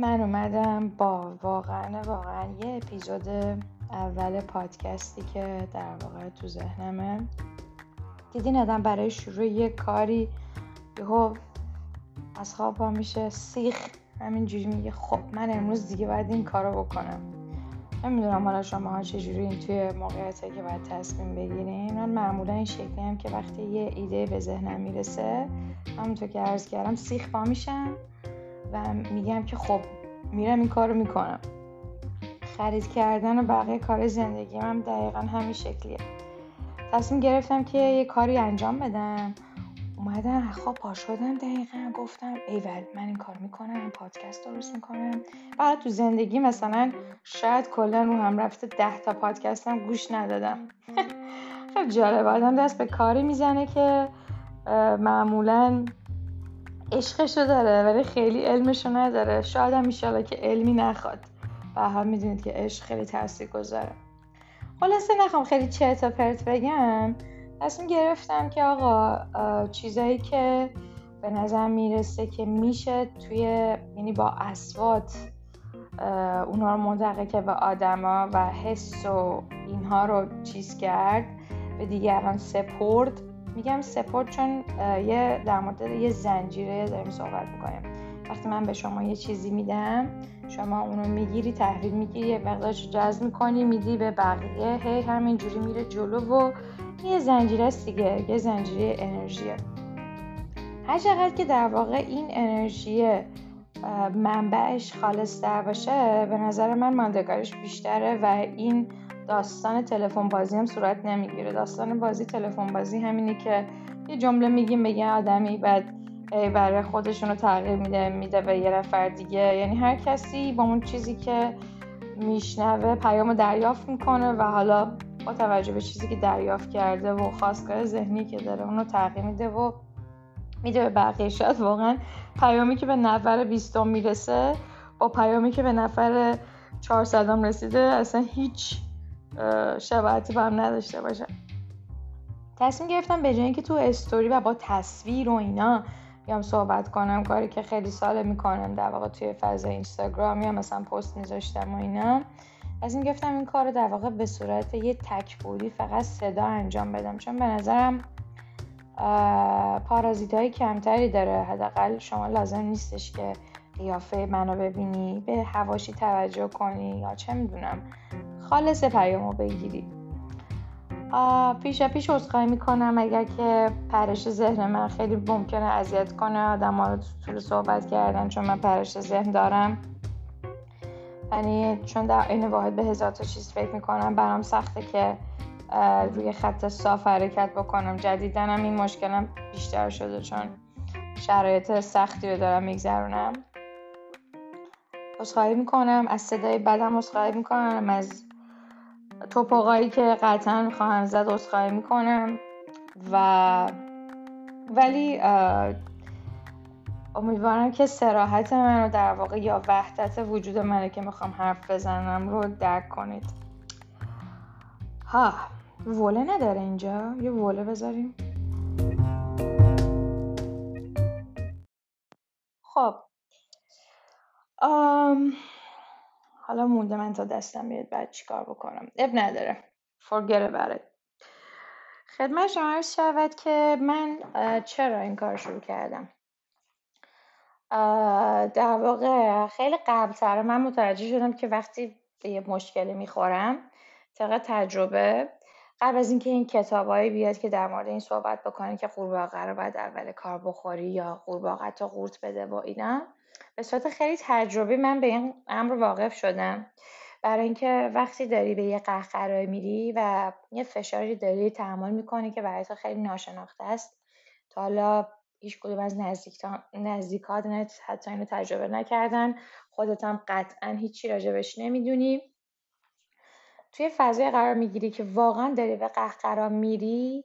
من اومدم با واقعا واقعا یه اپیزود اول پادکستی که در واقع تو ذهنمه. دیدین آدم برای شروع یه کاری یهو از خواب میشه سیخ همینجوری میگه خب من امروز دیگه باید این کارو بکنم. نمی‌دونم حالا شما ها چجوری این توی موقعیتی که باید تصمیم بگیرین. من معمولا این شکلی هم که وقتی یه ایده به ذهنم می‌رسه همونطور که عرض کردم سیخ پا میشم. و میگم که خب میرم این کارو می‌کنم. خرید کردن و بقیه کار زندگی هم دقیقا همین شکلیه. تصمیم گرفتم که یه کاری انجام بدم. اومدم خواب پا شدم دقیقا. گفتم ایول من این کار می‌کنم پادکست درست می‌کنم. بعد تو زندگی مثلا شاید کلا رو هم رفته ده تا پادکستم گوش ندادم. خیلی جالب آدم دست به کاری می‌زنه که معمولا عشقشو داره ولی خیلی علمشو نداره. شاید هم میشاله که علمی نخواد. و هم می‌دونید که عشق خیلی تاثیر گذاره خلاصه نخوام خیلی چرت و پرت بگم. تصمیم گرفتم که آقا چیزایی که به نظر می‌رسه که میشه توی یعنی با اسوات اونها رو منتقل به آدما و حس و اینها رو چیز کرد به دیگران سپرد. میگم سپورت چون یه در مورد یه زنجیره داریم صحبت می‌کنیم. وقتی من به شما یه چیزی میدم شما اونو می‌گیری تحویل می‌گیری یه مقدارش جذب می‌کنی میدی به بقیه هی همینجوری میره جلو و یه زنجیره است دیگه یه زنجیره انرژیه. هر چقدر که در واقع این انرژی منبعش خالص در باشه به نظر من ماندگارش بیشتره و این داستان تلفن بازی هم صورت نمی‌گیره. داستان بازی تلفن بازی همینه که یه جمله میگیم به یه آدمی بعد برای خودشون رو تغییر میده میده به یه نفر دیگه. یعنی هر کسی با اون چیزی که میشنوه پیام دریافت می‌کنه و حالا با توجه به چیزی که دریافت کرده و خواستگاه ذهنی که داره اونو تغییر میده و میده به بقیه. شاید واقعا پیامی که به نفر بیستم می‌رسه با پیامی که به نفر 400 رسیده اصلا هیچ شباهتی با هم نداشته باشه تصمیم گرفتم به جای اینکه تو استوری و با تصویر و اینا بیام صحبت کنم کاری که خیلی ساله می‌کنم در واقع توی فضای اینستاگرام یا مثلا پست میذاشتم و اینا از این گفتم این کار رو در واقع به صورت یه تک بودی فقط صدا انجام بدم. چون به نظرم پارازیت های کمتری داره. حداقل شما لازم نیستش که قیافه منو ببینی به هواشی توجه کنی یا چه می‌دونم. خالص پیامو بگیری. پیش پیش عذرخواهی می‌کنم. اگر که پرش ذهن من خیلی ممکنه اذیت کنه آدم ها رو طول صحبت کردن چون من پرش ذهن دارم. یعنی چون در این واحد به هزار تا چیز فکر می‌کنم برام سخته که روی خط صاف حرکت بکنم. جدیدنم این مشکلم بیشتر شده چون شرایط سختی رو دارم میگذرونم. عذرخواهی می‌کنم. از صدای بدم عذرخواهی می‌کنم. از توپقایی که قطعا خواهم زد عذرخواهی می‌کنم. و ولی امیدوارم که سراحت من رو در واقع یا وحدت وجود منه که می‌خوام حرف بزنم رو درک کنید. ها وله نداره اینجا. یه وله بذاریم. خب. آم... حالا مونده من تا دستم بیاد بعد چیکار بکنم. اب نداره. About it. خدمت شما شود که من چرا این کار شروع کردم؟ در واقع خیلی قبلتر من متوجه شدم که وقتی به یه مشکلی می‌خورم طبق تجربه قبل از اینکه این کتابایی بیاد که در مورد این صحبت بکنه که قورباغه رو باید اول کار بخوری یا قورباغه تا قورت بده و اینا به صورت خیلی تجربی من به این امر واقف شدم. برای اینکه وقتی داری به یه قهقرایی میری و یه فشاری داری تحمل می‌کنی که برای تو خیلی ناشناخته است. تا حالا هیچ کدوم از نزدیکات حتی اینو تجربه نکردن. خودت هم قطعا هیچی راجبش نمی‌دونی. توی فضای قرار می‌گیری که واقعا داری به قهقرا میری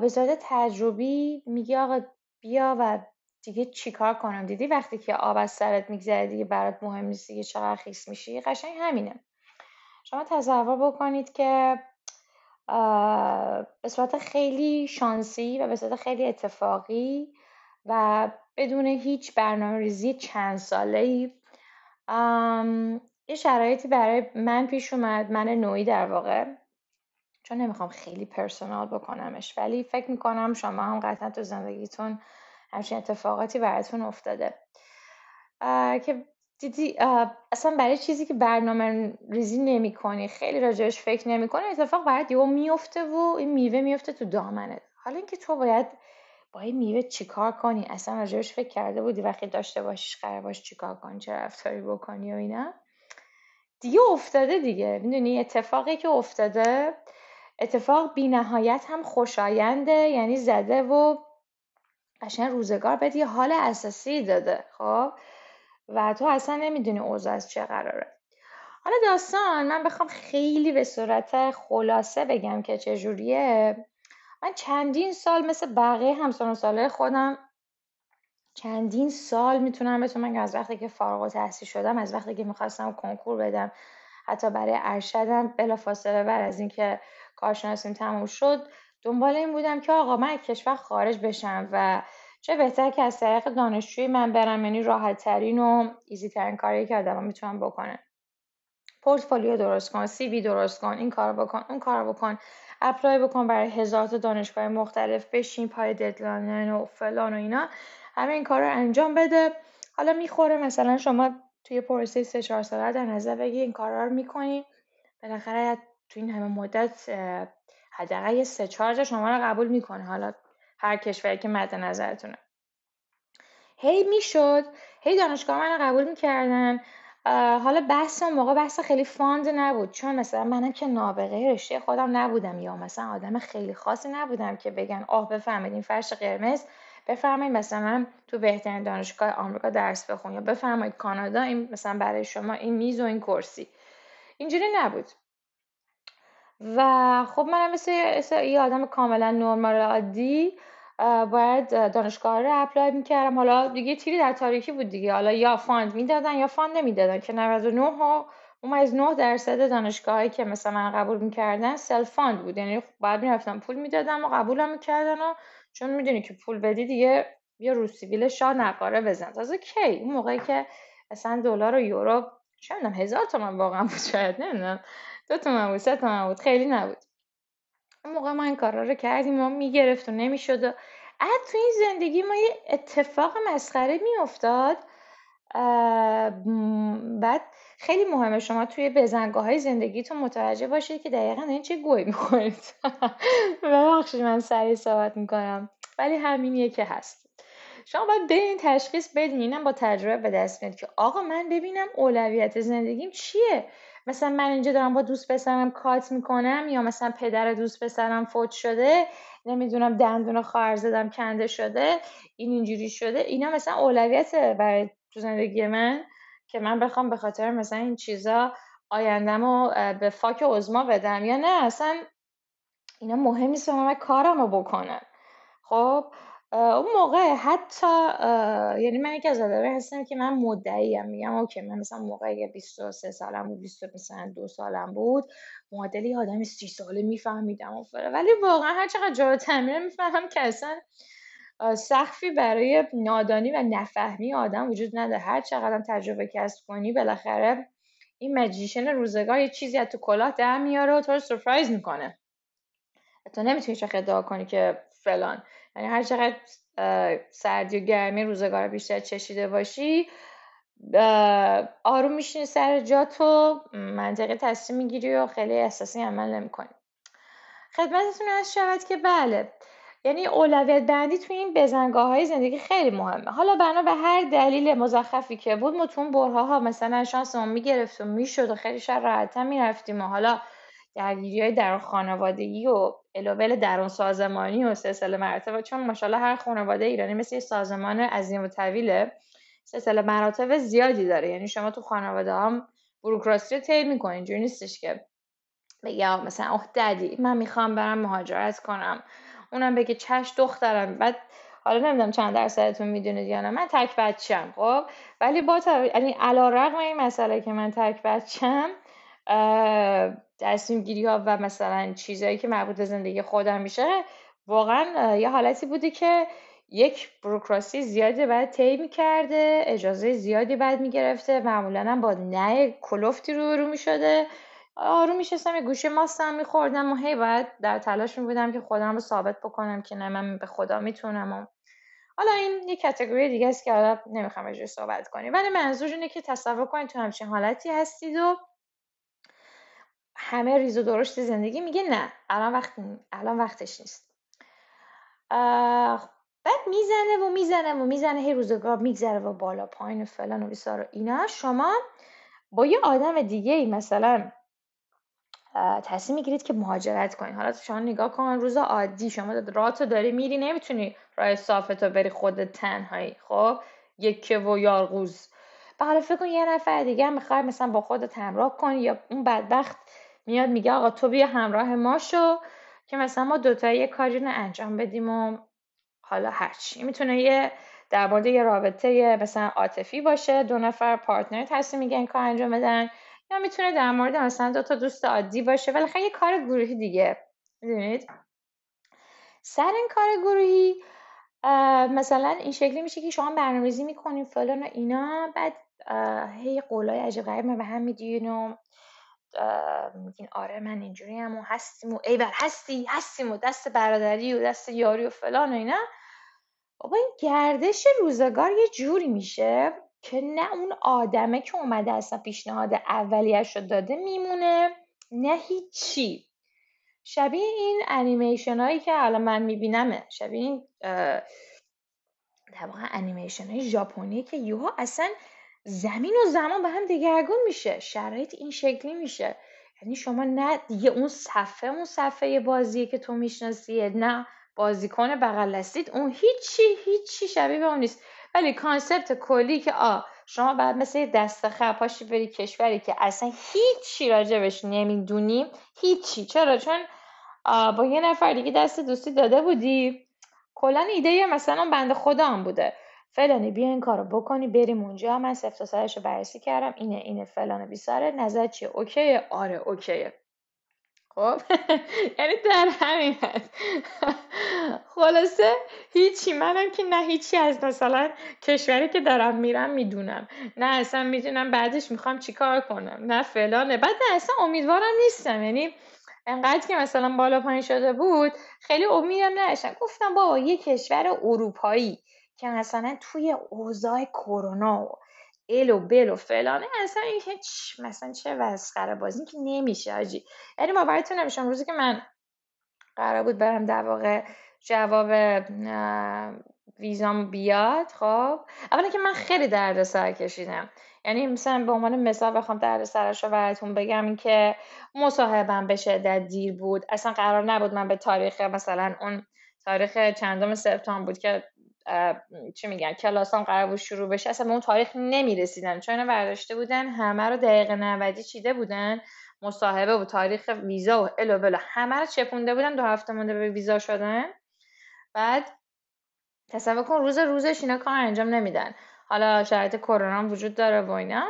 به صورت تجربی میگی آقا بیا و دیگه چیکار کنم؟ دیدی وقتی که آب از سرت میگذره دیگه برات مهم نیست دیگه چقدر خیس میشی؟ قشنگ همینه. شما تصور بکنید که به صورت خیلی شانسی و به صورت خیلی اتفاقی و بدون هیچ برنامه ریزی چند ساله ای یه شرایطی برای من پیش اومد من نوعی در واقع چون نمی‌خوام خیلی پرسونال بکنمش ولی فکر می‌کنم شما هم قطعا تو زندگیتون همچین اتفاقاتی براتون افتاده. که دیدی اصلا برای چیزی که برنامه ریزی نمی کنی خیلی راجعش فکر نمی کنی اتفاق برات یهو میفته و این میوه میفته تو دامنت. حالا اینکه تو باید با این میوه چیکار کنی؟ اصلا راجعش فکر کرده بودی وقتی داشته باشیش قرار باش چیکار کنی چه رفتاری بکنی و اینا؟ دیگه افتاده دیگه. می‌دونی؟ اتفاقی که افتاده اتفاق بی نهایت هم خوشاینده. یعنی زده و قشن روزگار بهت یه حال اساسی داده خب؟ و تو اصلا نمی‌دونی اوضاع از چه قراره. حالا داستان من بخوام خیلی به صورت خلاصه بگم که چجوریه. من چندین سال مثل بقیه همسان و ساله خودم چندین سال می‌تونم بهتون من از وقتی که فارغ التحصیل شدم از وقتی که می‌خواستم کنکور بدم. حتی برای ارشدم بلا فاصله بر از اینکه کارشناسیم تموم شد دنبال این بودم که آقا من کشور خارج بشم و چه بهتر که از طریق دانشجوی من برم. یعنی راحت ترین و ایزی ترین کاری که آدم می‌تونم بکنه پورتفولیو درست کن سی وی درست کن این کار بکن اون کار بکن. apply بکن برای هزار تا دانشگاه مختلف بشین پای deadline و فلان و اینا. همه این کار رو انجام بده. حالا می‌خوره مثلا شما توی پروسه سه چهار ساله در نظر بگی این کارا رو می‌کنی. بالاخره تو این همه مدت حداقل یه سه چهار تا شما رو قبول می‌کنه. حالا هر کشوری که مد نظرتونه. هی می‌شد. هی دانشگاه من قبول می‌کردن. حالا بحث اون موقع بحث خیلی fund نبود. چون مثلا منم که نابغه رشته خودم نبودم یا مثلا آدم خیلی خاصی نبودم که بگن آه بفرمایید این فرش قرمز. بفرمایید مثلا تو بهترین دانشگاه آمریکا درس بخون یا بفرمایید کانادا این مثلا برای شما این میز و این کرسی. اینجوری نبود. و خب منم مثل یه آدم کاملا نرمال عادی باید دانشگاه رو apply می‌کردم. حالا دیگه تیری در تاریکی بود دیگه. حالا یا fund می‌دادن یا fund نمی‌دادن. که 99 و 9 درصد دانشگاهایی که مثلا من قبول می‌کردن self-fund بود. یعنی باید می‌رفتم پول می‌دادم و قبولم می‌کردن و چون می‌دونی که پول بدی دیگه بیا رو سیویل شاه نقاره بزن. تازه کی؟ اون موقعی که مثلا دلار و یورو شاید هزار تومن واقعا بود شاید نمی‌دونم. دو تومن بود سه تومن بود خیلی نبود. اون موقع ما این کارا رو کردیم و می‌گرفت و نمی‌شد و تو این زندگی ما یه اتفاق مسخره میافتاد. بعد خیلی مهمه شما توی بزنگاه های زندگیتون متوجه باشید که دقیقا این چه گوی می‌خورید. ببخشید من سریع صحبت می‌کنم. ولی همینیه که هست. شما باید به این تشخیص بدین. اینم با تجربه به دست میاد که آقا من ببینم اولویت زندگیم چیه. مثلا من اینجا دارم با دوست پسرم کات می‌کنم یا مثلا پدر دوست پسرم فوت شده نمی‌دونم دندون خواهر زدم کنده شده این اینجوری شده. اینا مثلا اولویت برای تو زندگی من. که من بخوام به خاطر مثلا این چیزا آیندم به فاک عزما بدم یا نه اصلا اینا مهم نیست من کارم رو بکنم خب اون موقع حتی یعنی من یکی از آدمایی هستم که من مدعیم میگم اوکی من مثلا موقع 23 سالم بود 20 مثلا دو سالم بود معادلی آدم 30 ساله میفهمیدم ولی واقعا هر چقدر جلوتر میرم می‌فهمم که اصلا سخفی برای نادانی و نفهمی آدم وجود نداره. هر چقدر تجربه کسب کنی بالاخره این مجیشن روزگار یه چیزی از تو کلاه در میاره و تو رو سرپرایز می‌کنه. تو نمی‌تونی چه ادعا کنی که فلان. یعنی هر چقدر سردی و گرمی روزگار بیشتر چشیده باشی آروم میشینی سر جا تو منطقه تصمیم می‌گیری و خیلی احساسی عمل نمی‌کنی. خدمتتون از شود که بله یعنی اولویت بندی توی این بزنگاه های زندگی خیلی مهمه. حالا بنا به هر دلیل مزخرفی که بود ما تو برها ها مثلا شانسمون می‌گرفت و می‌شد و خیلی شر راحتتر می‌رفتیم و حالا درگیری های در خانوادگی و الوبل درون سازمانی و سلسله مراتب چون ماشاءالله هر خانواده ایرانی مثل یه سازمان عظیم و طویله سلسله مراتب زیادی داره. یعنی شما تو خانواده هم بروکراسی رو طی می‌کنین اینجوری نیستش که بگه مثلا اوه ددی من می‌خوام برم مهاجرت کنم. اونم بگه چش دخترم. بعد حالا نمی‌دونم چند درصدتون می‌دونید یا نه. من تک بچم خب؟ ولی با یعنی علی این مسئله که من تک بچم تصمیم گیری ها و مثلا چیزهایی که مربوط به زندگی خودم میشه واقعا یه حالتی بوده که یک بروکراسی زیادی باید طی می‌کرده اجازه زیادی باید می‌گرفته. معمولا هم با نه کلفتی رو رو می‌شده. آروم میشستم یه گوشه ماستم میخوردم و هی باید در تلاش میبودم که خودم رو ثابت بکنم که نه من به خدا می‌تونم حالا این یه کتگوری دیگه است که حالا نمی‌خوام راجعش صحبت کنیم. ولی منظور اینه که تصور کنید تو همچین حالتی هستید و همه ریز و درشت زندگی میگه نه الان وقت الان وقتش نیست. بعد می‌زنه و می‌زنه و می‌زنه هی روزگار میگذره و بالا پایین و فلان و بیسار و اینا. شما با یه آدم دیگه ای مثلا تصمیم می‌گیرید که مهاجرت کنید. حالا شما نگاه کن روز عادی شما راه داری میری نمی‌تونی راه صافتو بری خودت تنهایی خب؟ یکه و یارغوز. حالا فکر کن یه نفر دیگه هم می‌خواد مثلا با خودت همراه کن یا اون بدبخت میاد میگه آقا تو بیا همراه ما شو که مثلا ما دوتا یه کاری رو انجام بدیم و حالا هرچی می‌تونه یه در مورد یه رابطه مثلا عاطفی باشه. دو نفر پارتنر تصمیم میگن کار انجام بدن. یا می‌تونه در مورد مثلا دو تا دوست عادی باشه. ولی خیلی یه کار گروهی دیگه. می‌دونید؟ سر این کار گروهی مثلا این شکلی میشه که شما برنامه‌ریزی می‌کنین فلان و اینا بعد هی قولای عجیب غریب به هم میدین و میگین آره من اینجوری هم و هستیم و ایول هستی هستیم و دست برادری و دست یاری و فلان و اینا. بابا این گردش روزگار یه جوری میشه. که نه اون آدمه که اومده اصلا پیشنهاد اولیش رو داده میمونه نه هیچی. شبیه این انیمیشن هایی که الان من می‌بینیمه شبیه این در واقع انیمیشن های ژاپنی که یهو اصلا زمین و زمان به هم دگرگون میشه شرایط این شکلی میشه. یعنی شما نه دیگه اون صفحه اون صفحه بازیه که تو میشناسیه نه بازیکن بغل اون هیچی هیچی شبیه به اون نیست. ولی concept کلی که آ شما بعد مثل دست خپاشی بری کشوری که اصلا هیچی راجبش نمی‌دونیم هیچی. چرا؟ چون با یه نفر دیگه دست دوستی داده بودی. کلا ایده مثلا بنده خدا هم بوده. فلانی بیا این کارو بکنی بریم اونجا. من سفت رو بررسی کردم. اینه اینه فلان بیساره. نظر چیه؟ اوکیه؟ آره اوکیه. خب؟ یعنی در همین هست خلاصه هیچی. منم که نه هیچی از مثلا کشوری که دارم میرم می‌دونم. نه اصلا می‌دونم بعدش می‌خوام چیکار کنم. نه فلانه. بعد نه اصلا امیدوارم نیستم. یعنی انقدر که مثلا بالا پایین شده بود خیلی امیدم نداشتم گفتم بابا یه کشور اروپایی که مثلا توی اوضاع کرونا و ال و بل و فلانه اصلا هیچ مثلا چه وسخره بازی که نمیشه آجی. یعنی باورتون نمیشم روزی که من قرار بود برم در واقع جواب ویزام بیاد خب اولا که من خیلی دردسر کشیدم. یعنی مثلا به عنوان مثال بخوام دردسرش رو براتون بگم که مصاحبم به شدت دیر بود. اصلا قرار نبود من به تاریخ مثلا اون تاریخ چندم سپتامبر بود که چی میگن کلاسام قرار بود شروع بشه. اصلا به اون تاریخ نمی‌رسیدن. چون برداشته بودن همه رو دقیقه 90 چیده بودن. مصاحبه و تاریخ ویزا و الو بلا همه رو چپونده بودن. دو هفته مونده به ویزا شدن. بعد تصور کن روز روزش اینا کار انجام نمیدن. حالا شرایط کرونا وجود داره و اینا.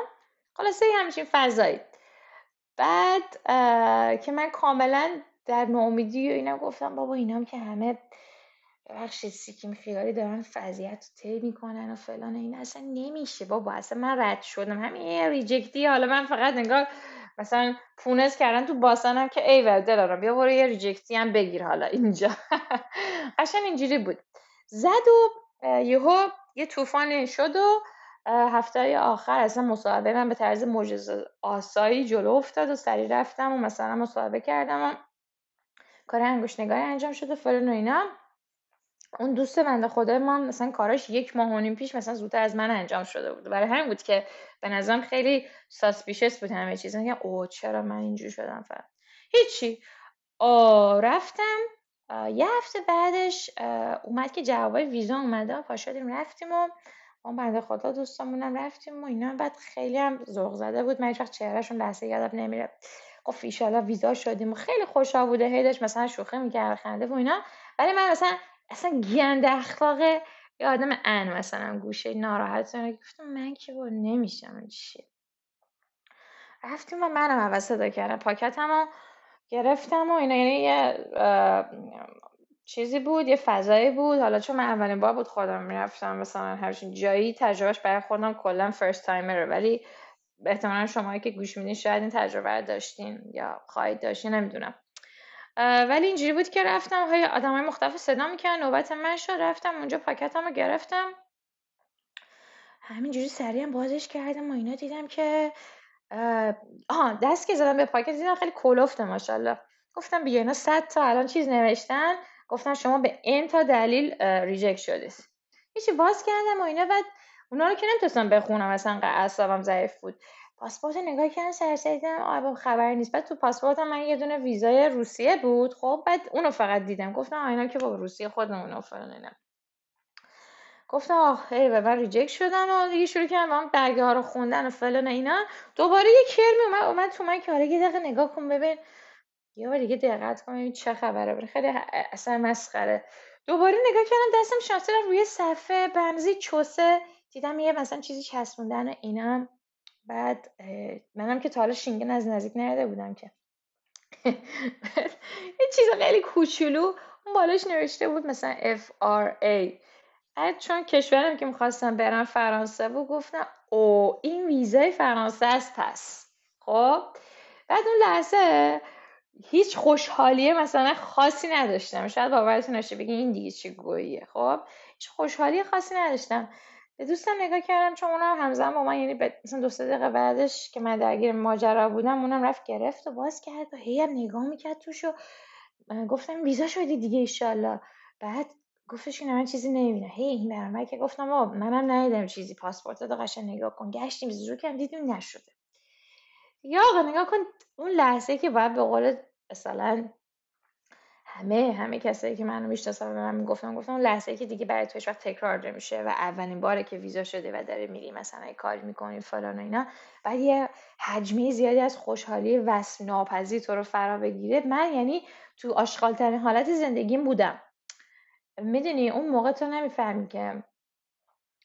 خلاصه همچین فضایی. بعد که من کاملا در ناامیدی و اینا گفتم بابا اینام که همه ببخشید سیکیم خیالی دارن فضیت رو طی می‌کنن و فلان این اصلا نمیشه بابا اصلا من رد شدم. همین ریجکتی حالا من فقط نگاه مثلا پونز کردن تو باسنم که ای ور دلارم بیا برو یه ریجکتی هم بگیر حالا اینجا. قشن اینجوری بود. زد و یهو یه طوفانی شد و هفته آخر اصلا مصاحبه من به طرز معجزه آسایی جلو افتاد و سریع رفتم و مثلا مصاحبه کردم و کار انگوش نگاهی انجام شد و فلان و اینا. اون دوست بنده خدای ما مثلا کاراش یک ماه و نیم پیش مثلا زودتر از من انجام شده بود. برای همین بود که به نظرم خیلی ساسپیشس بود همه چیز. که او چرا من اینجوری شدم فقط هیچی. رفتم. یه هفته بعدش اومد که جوابای ویزا اومده. پا شدیم رفتیم و اون بنده خدا دوستامونم رفتیم و اینا. بعد خیلی هم ذوق زده بود. من وقت چهرهشون لحظه یادم نمیره. گفت ایشالا ویزا شدیم. خیلی خوشحال بوده. هیدش مثلا شوخی می‌کرد خنده و اینا. ولی من مثلا اصلا گند اخلاق یه آدم ان مثلا گوشه ناراحت گفتم من که با نمیشم چیه رفتیم و منم عوض صدا کردم. پاکتم گرفتم و اینا یعنی یه چیزی بود یه فضایی بود. حالا چون من اولین بار بود خودم می‌رفتم مثلا همچین جایی تجربهش برای خودم کلا فرست تایمره ولی احتمالا شما که گوش میدین شاید این تجربه داشتین یا خواهید داشتین نمی‌دونم. ولی اینجوری بود که رفتم های آدم های مختلف صدا می‌کنن نوبت من شد رفتم اونجا پاکتم رو گرفتم. همینجوری سریع بازش کردم و اینا دیدم که آها دست که زدم به پاکت دیدم خیلی کلفته ماشاءالله. گفتم بیا اینا صد تا الان چیز نوشتن. گفتن شما به این صد تا دلیل reject شدید. هیچی باز کردم و اینا بعد اونا رو که نمی‌تونستم بخونم اصلا اعصابم ضعیف بود. پاسپورت نگاه کردم سر دیدم آقا خبری نیست. بعد تو پاسپورتم من یه دونه ویزای روسیه بود. خب بعد اونو فقط دیدم. گفتم اینا که با روسیه خودمون فلان اینا. گفتم آخ و من ریجکت شدن و دیگه شروع کردم اون برگه ها رو خوندن و فلان اینا. دوباره یه کرمی اومد اومد تو من که آره یه دقیقه نگاه کن ببین. یه بار دیگه دقت کن چه خبره. خیلی اصلا مسخره. دوباره نگاه کردم دستم شانسی روی صفحه بنزی چوسه. دیدم یه مثلا چیزی چسبوندن و اینا بعد منم که تا حالا شینگن از نزدیک ندیده بودم که. یه چیز خیلی کوچولو اون بالاش نوشته بود مثلا F R A. بعد چون کشورم که می‌خواستم برم فرانسه بود گفتم او این ویزای فرانسه است پس. خب؟ بعد اون لحظه هیچ خوشحالیه مثلا خاصی نداشتم. شاید باورتون نشه بگی این دیگه چه گوییه. خب؟ هیچ خوشحالی خاصی نداشتم. به دوستم نگاه کردم چون اونم همزمان با من یعنی مثلا دو سه دقیقه بعدش که من درگیر ماجرا بودم اونم رفت گرفت و باز کرد و هی نگاه می‌کرد توش و گفتم ویزا شدی دیگه ایشالله بعد گفتش این من چیزی نمی‌بینم. هی این برام که گفتم آه منم ندیدم چیزی پاسپورت دو قشنگ نگاه کن. گشتیم زور کردم دیدیم نشده. یا آقا نگاه کن اون لحظه که باید به قول مثلا همه همه کسایی که منو می‌شناسن و من می‌گفتم گفتم لحظه که دیگه برای تو هیچ وقت تکرار نمیشه و اولین باره که ویزا شده و داره میری مثلا کاری می‌کنی فلان و اینا بعد یه زیادی از خوشحالی وصف ناپذیر تو رو فرا بگیره. من یعنی تو آشغال حالت زندگیم بودم. می‌دونی؟ اون موقع تو نمی‌فهمی که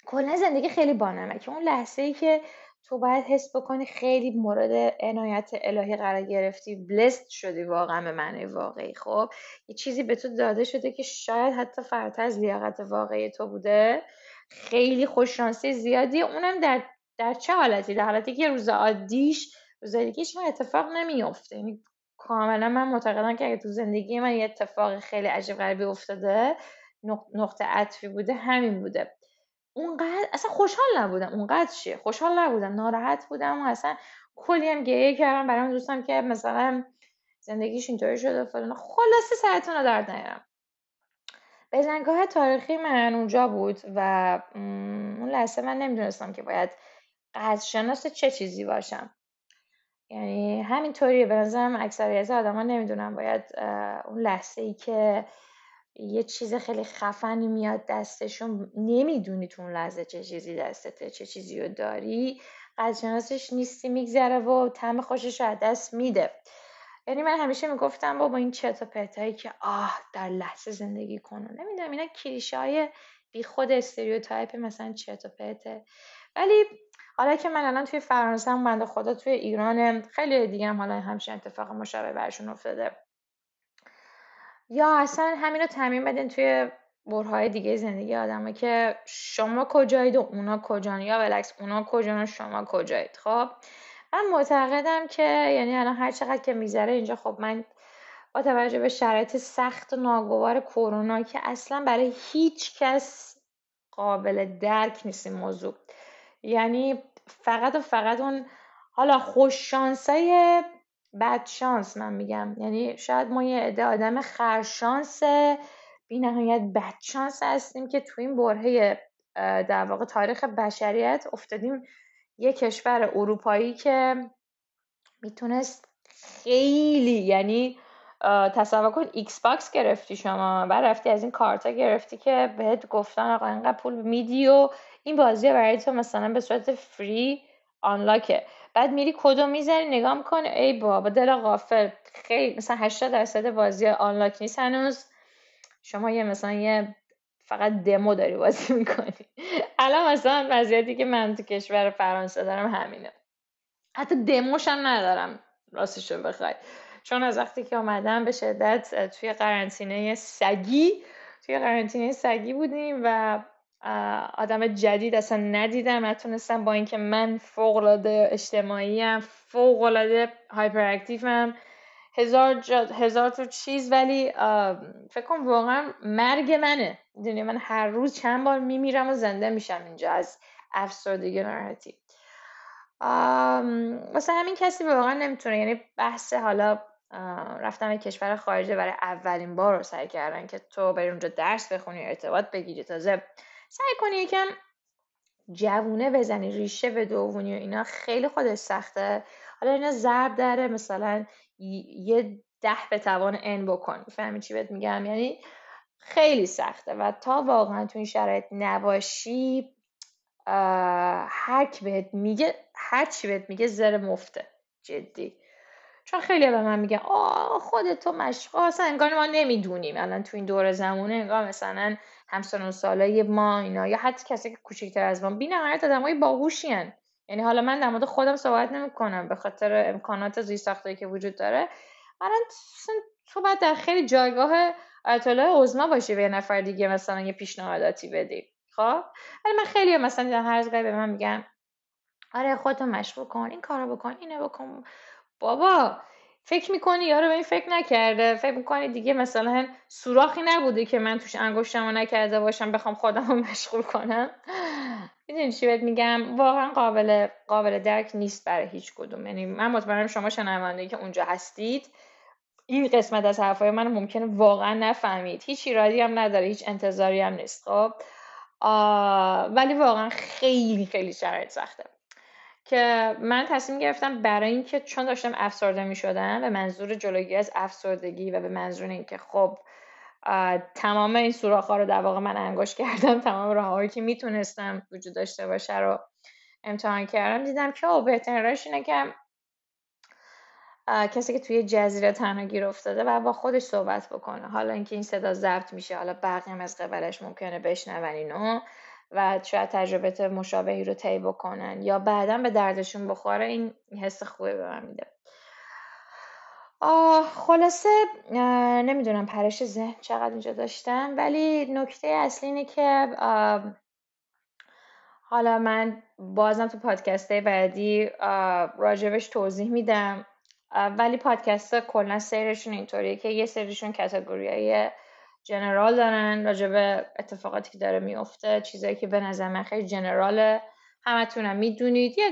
کلا زندگی خیلی بانمکه. اون لحظه ای که تو باید حس بکنی خیلی مورد عنایت الهی قرار گرفتی. بلست شدی واقعا به معنی واقعی. خب یه چیزی به تو داده شده که شاید حتی فراتر از لیاقت واقعی تو بوده. خیلی خوششانسی زیادی. اونم در در چه حالتی؟ در حالتی که روز عادیش روز دیگهش اتفاق نمیافته. یعنی کاملا من معتقدم که اگه تو زندگی من یه اتفاق خیلی عجیب غریبی افتاده نقطه عطفی بوده همین بوده. اونقدر اصلا خوشحال نبودم. اونقدر چیه خوشحال نبودم. ناراحت بودم و اصلا کلی هم گریه کردم. برام دوستم که مثلا زندگیش اینطوری شده فلان. خلاصه سرتون رو درد نیارم. بزنگاه تاریخی من اونجا بود و اون لحظه من نمی‌دونستم که باید قدرشناس چه چیزی باشم. یعنی همینطوری به نظرم اکثریت آدم ها نمی‌دونم باید اون لحظه ای که یه چیز خیلی خفنی میاد دستشون نمی‌دونی تو اون لحظه چه چیزی دستته چه چیزی رو داری. قدرشناسش نیستی میگذره و تم خوشش از دست میده. یعنی من همیشه می‌گفتم با این چت و پرتایی که آه در لحظه زندگی کنم نمی‌دونم اینا کلیشه های بی خود استریوتایپ مثلا چت و پرته. ولی حالا که من الان توی فرانسه هم بنده خدا توی ایران خیلی دیگه هم حالا همچین اتفاق مشابه برشون افتاده. یا اصلا همین رو تعمین بدین توی برهای دیگه زندگی آدمه که شما کجایید و اونا کجان یا بلکس اونا کجان و شما کجایید خب؟ من معتقدم که یعنی الان هر چقدر که می‌ذاره اینجا خب من با توجه به شرایط سخت و ناگوار کرونا که اصلا برای هیچ کس قابل درک نیست این موضوع. یعنی فقط و فقط اون حالا خوش شانسای بد شانس من میگم. یعنی شاید ما یه عده آدم خرشانس بی نهایت بد شانس هستیم که تو این برهه در واقع تاریخ بشریت افتادیم یه کشور اروپایی که می‌تونست خیلی یعنی تصور کن ایکس باکس گرفتی شما و رفتی از این کارتا گرفتی که بهت گفتن آقا اینقدر پول میدی و این بازی برای تو مثلا به صورت free unlock ه بعد میری کدو می‌زنی نگاه می‌کنی ای بابا دل غافل. خیلی مثلا 80 درصد بازی unlock نیست هنوز. شما یه مثلا یه فقط دمو داری بازی می‌کنی. الان مثلا وضعیتی که من تو کشور فرانسه دارم همینه. حتی دموش هم ندارم راستش رو بخوای. چون از وقتی که آمدم به شدت توی قرنطینه سگی توی قرنطینه سگی بودیم و آدم جدید اصلا ندیدم. نتونستم با اینکه من فوق العاده اجتماعی ام فوق العاده هایپر هم هزار, هزار تو چیز ولی فکر کنم واقعا مرگ منه. می‌دونی من هر روز چند بار میمیرم و زنده میشم اینجا از افسردگی ناراحتی. واسه همین کسی واقعا نمی‌تونه یعنی بحث حالا رفتن به کشور خارجه برای اولین بار رو سعی کردن که تو بری اونجا درس بخونی ارتباط بگیری. تازه سعی کنی یکم جوونه بزنی ریشه به دوونی و اینا. خیلی خودش سخته. حالا اینا ضرب داره مثلا یه ده به توان ان بکن فهمی چی بهت میگم؟ یعنی خیلی سخته. و تا واقعا تو این شرایط نباشی هر بهت میگه هر چی بهت میگه زر مفته. جدی. چون خیلی به من میگن آه خودت تو مشغول اصلا انگار ما نمی‌دونیم. الان تو این دور زمونه انگار مثلا همسن و سالای ما اینا یا حتی کسی که کوچکتر از ما. بی نهایت آدمای باهوشی یعنی حالا من در مورد خودم صحبت نمی‌کنم به خاطر امکانات زیست که وجود داره. الان تو باید در خیلی جایگاه آیت عظما باشی به نفر دیگه مثلا یه پیشنهاداتی بدی. خب؟ ولی من خیلی مثلا هر از به من میگن آره خودتو مشغول کن این کارو بکن اینو بکن. بابا فکر می‌کنی یارو به این فکر نکرده؟ فکر می‌کنی دیگه مثلا سوراخی نبوده که من توش انگشتمو نکرده باشم بخوام خودم مشغول کنم؟ می‌دونی چی بهت میگم؟ واقعا قابل قابل درک نیست برای هیچ کدوم. یعنی من مطمئنم شما شنونده که اونجا هستید این قسمت از حرفای من ممکنه واقعا نفهمید. هیچ ایرادی هم نداره هیچ انتظاری هم نیست خب؟ ولی واقعا خیلی خیلی شرایط سخته. که من تصمیم گرفتم برای اینکه چون داشتم افسرده می شدم به منظور جلوگیری از افسردگی و به منظور اینکه خب تمام این سوراخ ها رو در واقع من انگوش کردم تمام راههایی که می‌تونستم وجود داشته باشه رو امتحان کردم دیدم که او بهترین راهش اینه که کسی که توی جزیره تنها گیر افتاده و با خودش صحبت بکنه. حالا اینکه این صدا ضبط میشه حالا بقیه هم از قبلش ممکنه بشنون اینو. و شاید تجربه مشابهی رو طی بکنن یا بعدا به دردشون بخوره این حس خوبی به من میده. خلاصه نمی‌دونم پرش ذهن چقدر اینجا داشتم ولی نکته اصلی اینه که حالا من بازم تو پادکست بعدی راجبش توضیح میدم ولی پادکست کلا سیرشون اینطوریه که یه سریشون کتگوری جنرال دارن راجع به اتفاقاتی که داره میفته چیزایی که به نظر من خیلی جنراله. همتونم می‌دونید. یه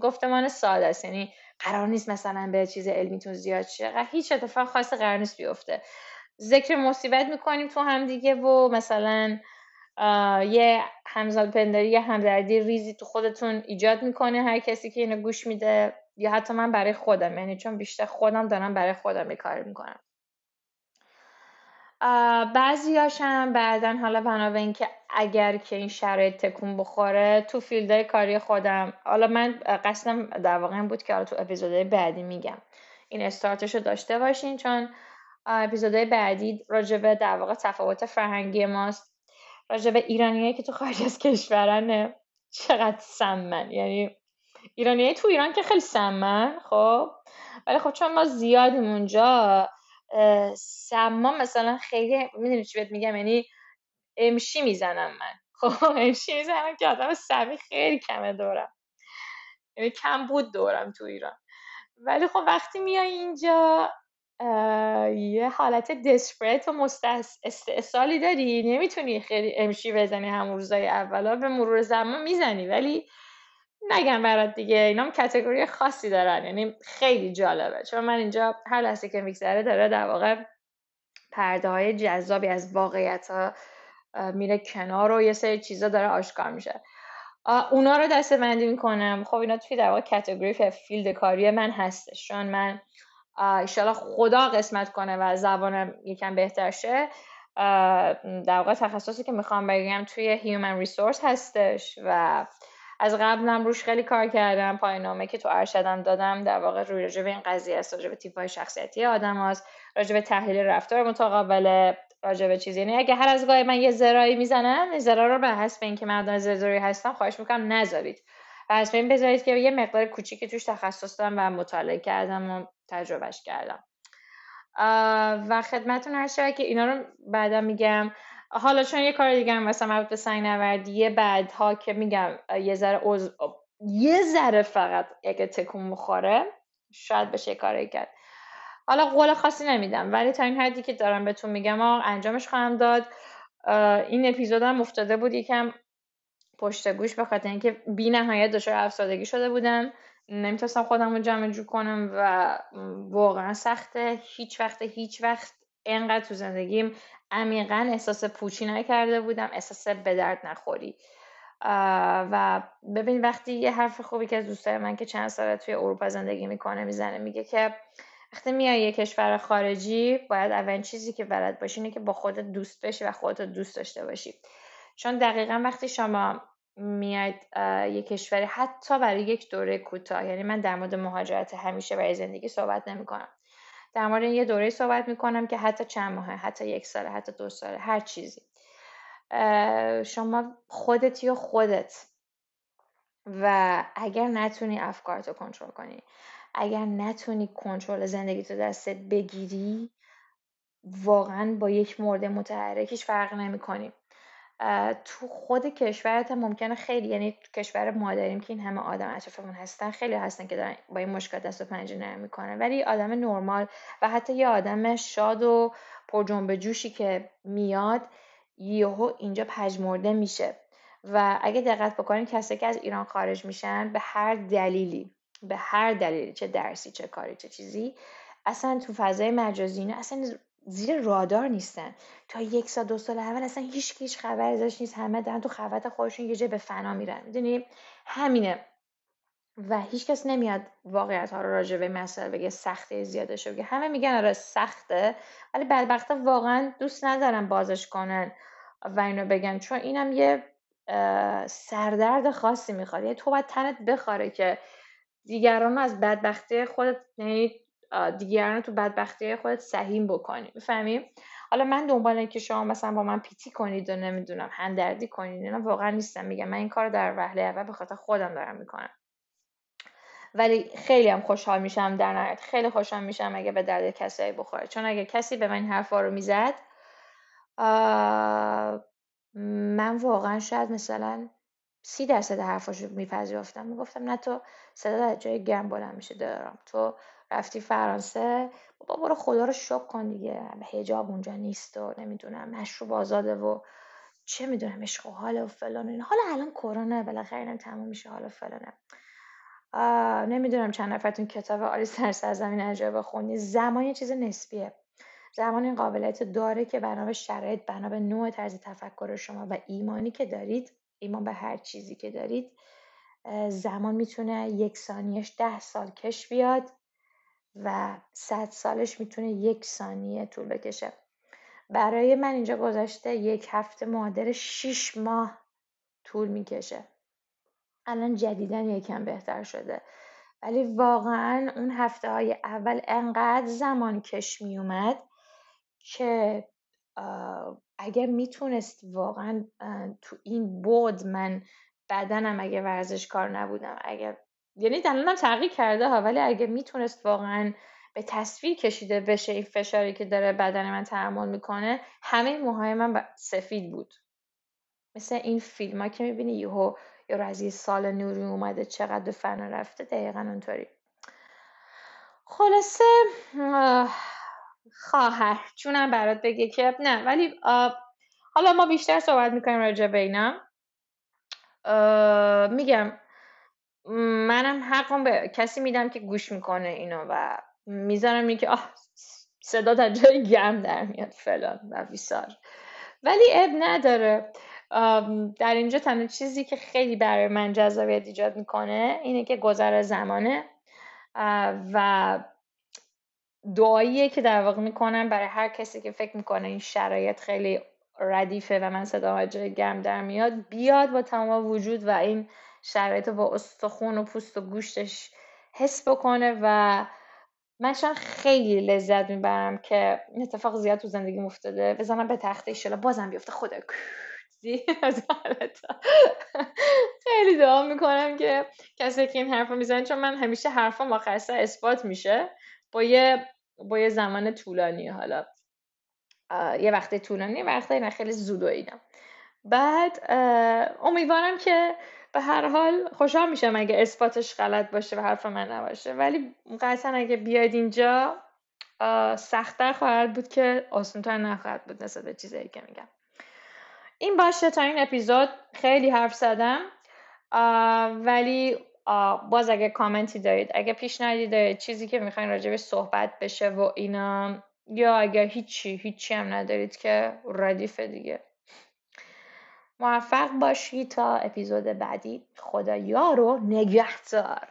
گفتمان ساده است. یعنی قرار نیست مثلا به چیز علمیتون زیاد شه. هیچ اتفاق خاص قرار نیست بیفته. ذکر مصیبت می‌کنیم تو هم دیگه و مثلا یه همزاد پنداری یه همدردی ریزی تو خودتون ایجاد می‌کنه هر کسی که اینو گوش میده. یا حتی من برای خودم. یعنی چون بیشتر خودم دارم برای خودم یه می‌کنم. بعضیاش هم بعدا حالا بنا به اینکه اگر که این شرایط تکون بخوره تو فیلدهای کاری خودم حالا من قصدم در واقع این بود که حالا تو اپیزودهای بعدی میگم. این استارتش رو داشته باشین چون اپیزودهای بعدی راجبه در واقع تفاوت فرهنگی ماست. راجبه ایرانیایی که تو خارج از کشورن چقدر سمن. یعنی ایرانیایی تو ایران که خیلی سمن خب. ولی خب چون ما زیادیم اونجا سما مثلا خیلی می‌دونی چی بهت میگم؟ یعنی امشی می‌زنم من. خب امشی می‌زنم که آدم سمی خیلی کمه دورم. یعنی کم بود دورم تو ایران. ولی خب وقتی میای اینجا یه حالت دسپریت و استحصالی داری نمی‌تونی خیلی امشی بزنی همون روزای اولا به مرور زمان می‌زنی. ولی نگم برات دیگه. اینا هم category خاصی دارن. یعنی خیلی جالبه. چون من اینجا هر لحظه که میگذره داره در واقع پرده های جذابی از واقعیت ها میره کنار و یه سری چیزا داره آشکار میشه. اونا رو دسته بندی می‌کنم. خب اینا توی در واقع category field کاری من هستش. چون من ایشالا خدا قسمت کنه و زبانم یکم بهتر شه. در واقع تخصصی که می‌خوام بگم توی human resource هستش و از قبلم روش خیلی کار کردم. پایانامه که تو ارشدم دادم در واقع روی راجع به این قضیه است. راجع به تیپ های شخصیتی آدم هاست. راجع به تحلیل رفتار متقابل راجع چیزی. یعنی اگه هر از گاهی من یه زرایی می‌زنم این زرا رو به حسب اینکه آدم زرزوری هستم خواهش می‌کنم نذارید. و حسب این بذارید که یه مقدار کوچیکی توش تخصص دارم و مطالعه کردم و تجربهش کردم. و خدمتون هر که اینا رو بعدا میگم. حالا چون یه کار دیگه هم مثلا مربوط به سنگ نوردیه بعدها که میگم یه ذره یه ذره فقط اگه تکون مخوره شاید بشه کاری کرد. حالا قول خاصی نمیدم ولی تا این حدی که دارم بهتون میگم انجامش خواهم داد. این اپیزودم افتاده بود یکم پشت گوش به خاطر اینکه بی نهایت دچار افسردگی شده بودم. نمی‌تونستم خودم رو جمع جور کنم و واقعا سخته. هیچ وقت هیچ وقت انقدر تو زندگیم عمیقا احساس پوچی نکرده بودم احساس به درد نخوری. و ببین وقتی یه حرف خوبی که از دوستای من که چند ساله توی اروپا زندگی می‌کنه می‌زنه میگه که وقتی میای یه کشور خارجی باید اولین چیزی که بلد باشی اینه که با خودت دوست بشی و خودت دوست داشته باشی. چون دقیقا وقتی شما میاد یه کشوری حتی برای یک دوره کوتاه یعنی من در مورد مهاجرت همیشه برای زندگی صحبت نمی کنم در مورد یه دوره صحبت می کنم که حتی چند ماه حتی یک ساله حتی دو ساله هر چیزی شما خودت یا خودت و اگر نتونی افکارتو کنترل کنی اگر نتونی کنترل زندگی تو دستت بگیری واقعا با یک مورد متحرکش فرق نمی کنی. تو خود کشورت ممکنه خیلی یعنی تو کشور ما داریم که این همه آدم اطرافمون هستن خیلی هستن که دارن با این مشکل دست و پنجه نرم می‌کنن. ولی آدم نرمال و حتی یه آدم شاد و پر جنب جوشی که میاد یهو اینجا پژمرده میشه. و اگه دقت بکنید کسی که از ایران خارج میشن به هر دلیلی به هر دلیلی چه درسی چه کاری چه چیزی اصلا تو فضای مجازی نه اصلا زیر رادار نیستن. تا یک سال دو سال اول اصلا هیچ هیچ خبر ازش نیست. همه دارن تو خبرت خودشون یه جای به فنا میرن. می‌دونی؟ همینه. و هیچ کس نمیاد واقعیت ها رو راجع به مسئله بگه سختی زیاده بگه. همه میگن آره سخته ولی بدبختا واقعا دوست ندارن بازش کنن و اینو بگن. چون اینم یه سردرد خاصی می‌خواد. یعنی تو باید تنت بخوره که دیگران از بدبختی خودت یعنی دیگران تو بدبختی خودت سهیم بکنی. می‌فهمی؟ حالا من دنبال که شما مثلا با من پیتی کنید و نمی‌دونم هندردی کنید اینا واقعا نیستم. میگم من این کار در وهله اول به خاطر خودم دارم می‌کنم. ولی خیلی هم خوشحال میشم در نهایت. خیلی خوشحال میشم اگه به درد کسایی بخوره. چون اگه کسی به من این حرفا رو می‌زد من واقعا شاید مثلا سی درصد حرفاشو میپذیرفتم. می‌گفتم نه تو صدا در جای گرم بلند میشه دارم تو رفتی فرانسه بابا برو خدا رو شک کن دیگه. هجاب اونجا نیست و نمی‌دونم مشروب آزاده و چه می‌دونم عشق و حال و فلان حالا الان کرونا بالاخره اینم تموم میشه حالا فلانه. نمی‌دونم چند نفرتون کتاب آلی سر سرزمین عجایب خوندی زمان یه چیز نسبیه. زمان این قابلیت داره که بنا به شرایط بنا به نوع طرز تفکر شما و ایمانی که دارید ایمان به هر چیزی که دارید زمان می‌تونه یک ثانیهش ده سال کش بیاد. و صد سالش می‌تونه یک ثانیه طول بکشه. برای من اینجا گذاشته یک هفته معادل شیش ماه طول می‌کشه. الان جدیدن یکم بهتر شده. ولی واقعا اون هفته های اول انقدر زمان کش میومد که اگر می‌تونست واقعا تو این بود من بدنم اگه ورزش کار نبودم اگر یعنی دلانم تغییر کرده ها ولی اگه می‌تونست واقعا به تصویر کشیده بشه این فشاری که داره بدن من تحمل می‌کنه همه موهای من سفید بود. مثل این فیلم ها که می‌بینی یهو یا از یه سال نوری اومده چقدر فنا رفته دقیقا اونطوری. خلاصه خواهر چونم برات بگه که نه ولی حالا ما بیشتر صحبت می‌کنیم راجع به اینا. میگم منم حقم به کسی میدم که گوش می‌کنه اینو و می‌ذارم اینکه آه صدا در جای گرم در میاد فلان و ویسار ولی اب نداره. در اینجا تنها چیزی که خیلی برای من جذابیت ایجاد می‌کنه اینه که گذر زمانه و دعاییه که در واقع می‌کنم برای هر کسی که فکر می‌کنه این شرایط خیلی ردیفه و من صدا جای گرم در میاد بیاد با تمام وجود و این شرایط با استخون و پوست و گوشتش حس بکنه و من خیلی لذت می‌برم که اتفاق زیاد تو زندگی افتاده. بزنم به تخت ایشالا بازم بیفته. خدا خیلی دعا می‌کنم که کسی که این حرف می‌زنه چون من همیشه حرفم آخر اثبات میشه. با یه با یه زمان طولانی حالا. یه وقت طولانی وقت اینا خیلی زود و اینا. بعد امیدوارم که به هر حال خوشحال میشم اگه اثباتش غلط باشه و حرف من نباشه. ولی قطعا اگه بیاید اینجا سختتر خواهد بود که آسانتر نخواهد بود نسبت به چیزایی که میگم. این باشه تا این اپیزود. خیلی حرف زدم. ولی باز اگه کامنتی دارید اگه پیشنهادی دارید چیزی که می‌خواین راجبش صحبت بشه و اینا یا اگر هیچی هیچی هم ندارید که ردیفه دیگه. موفق باشی تا اپیزود بعدی. خدا یارو نگهدار.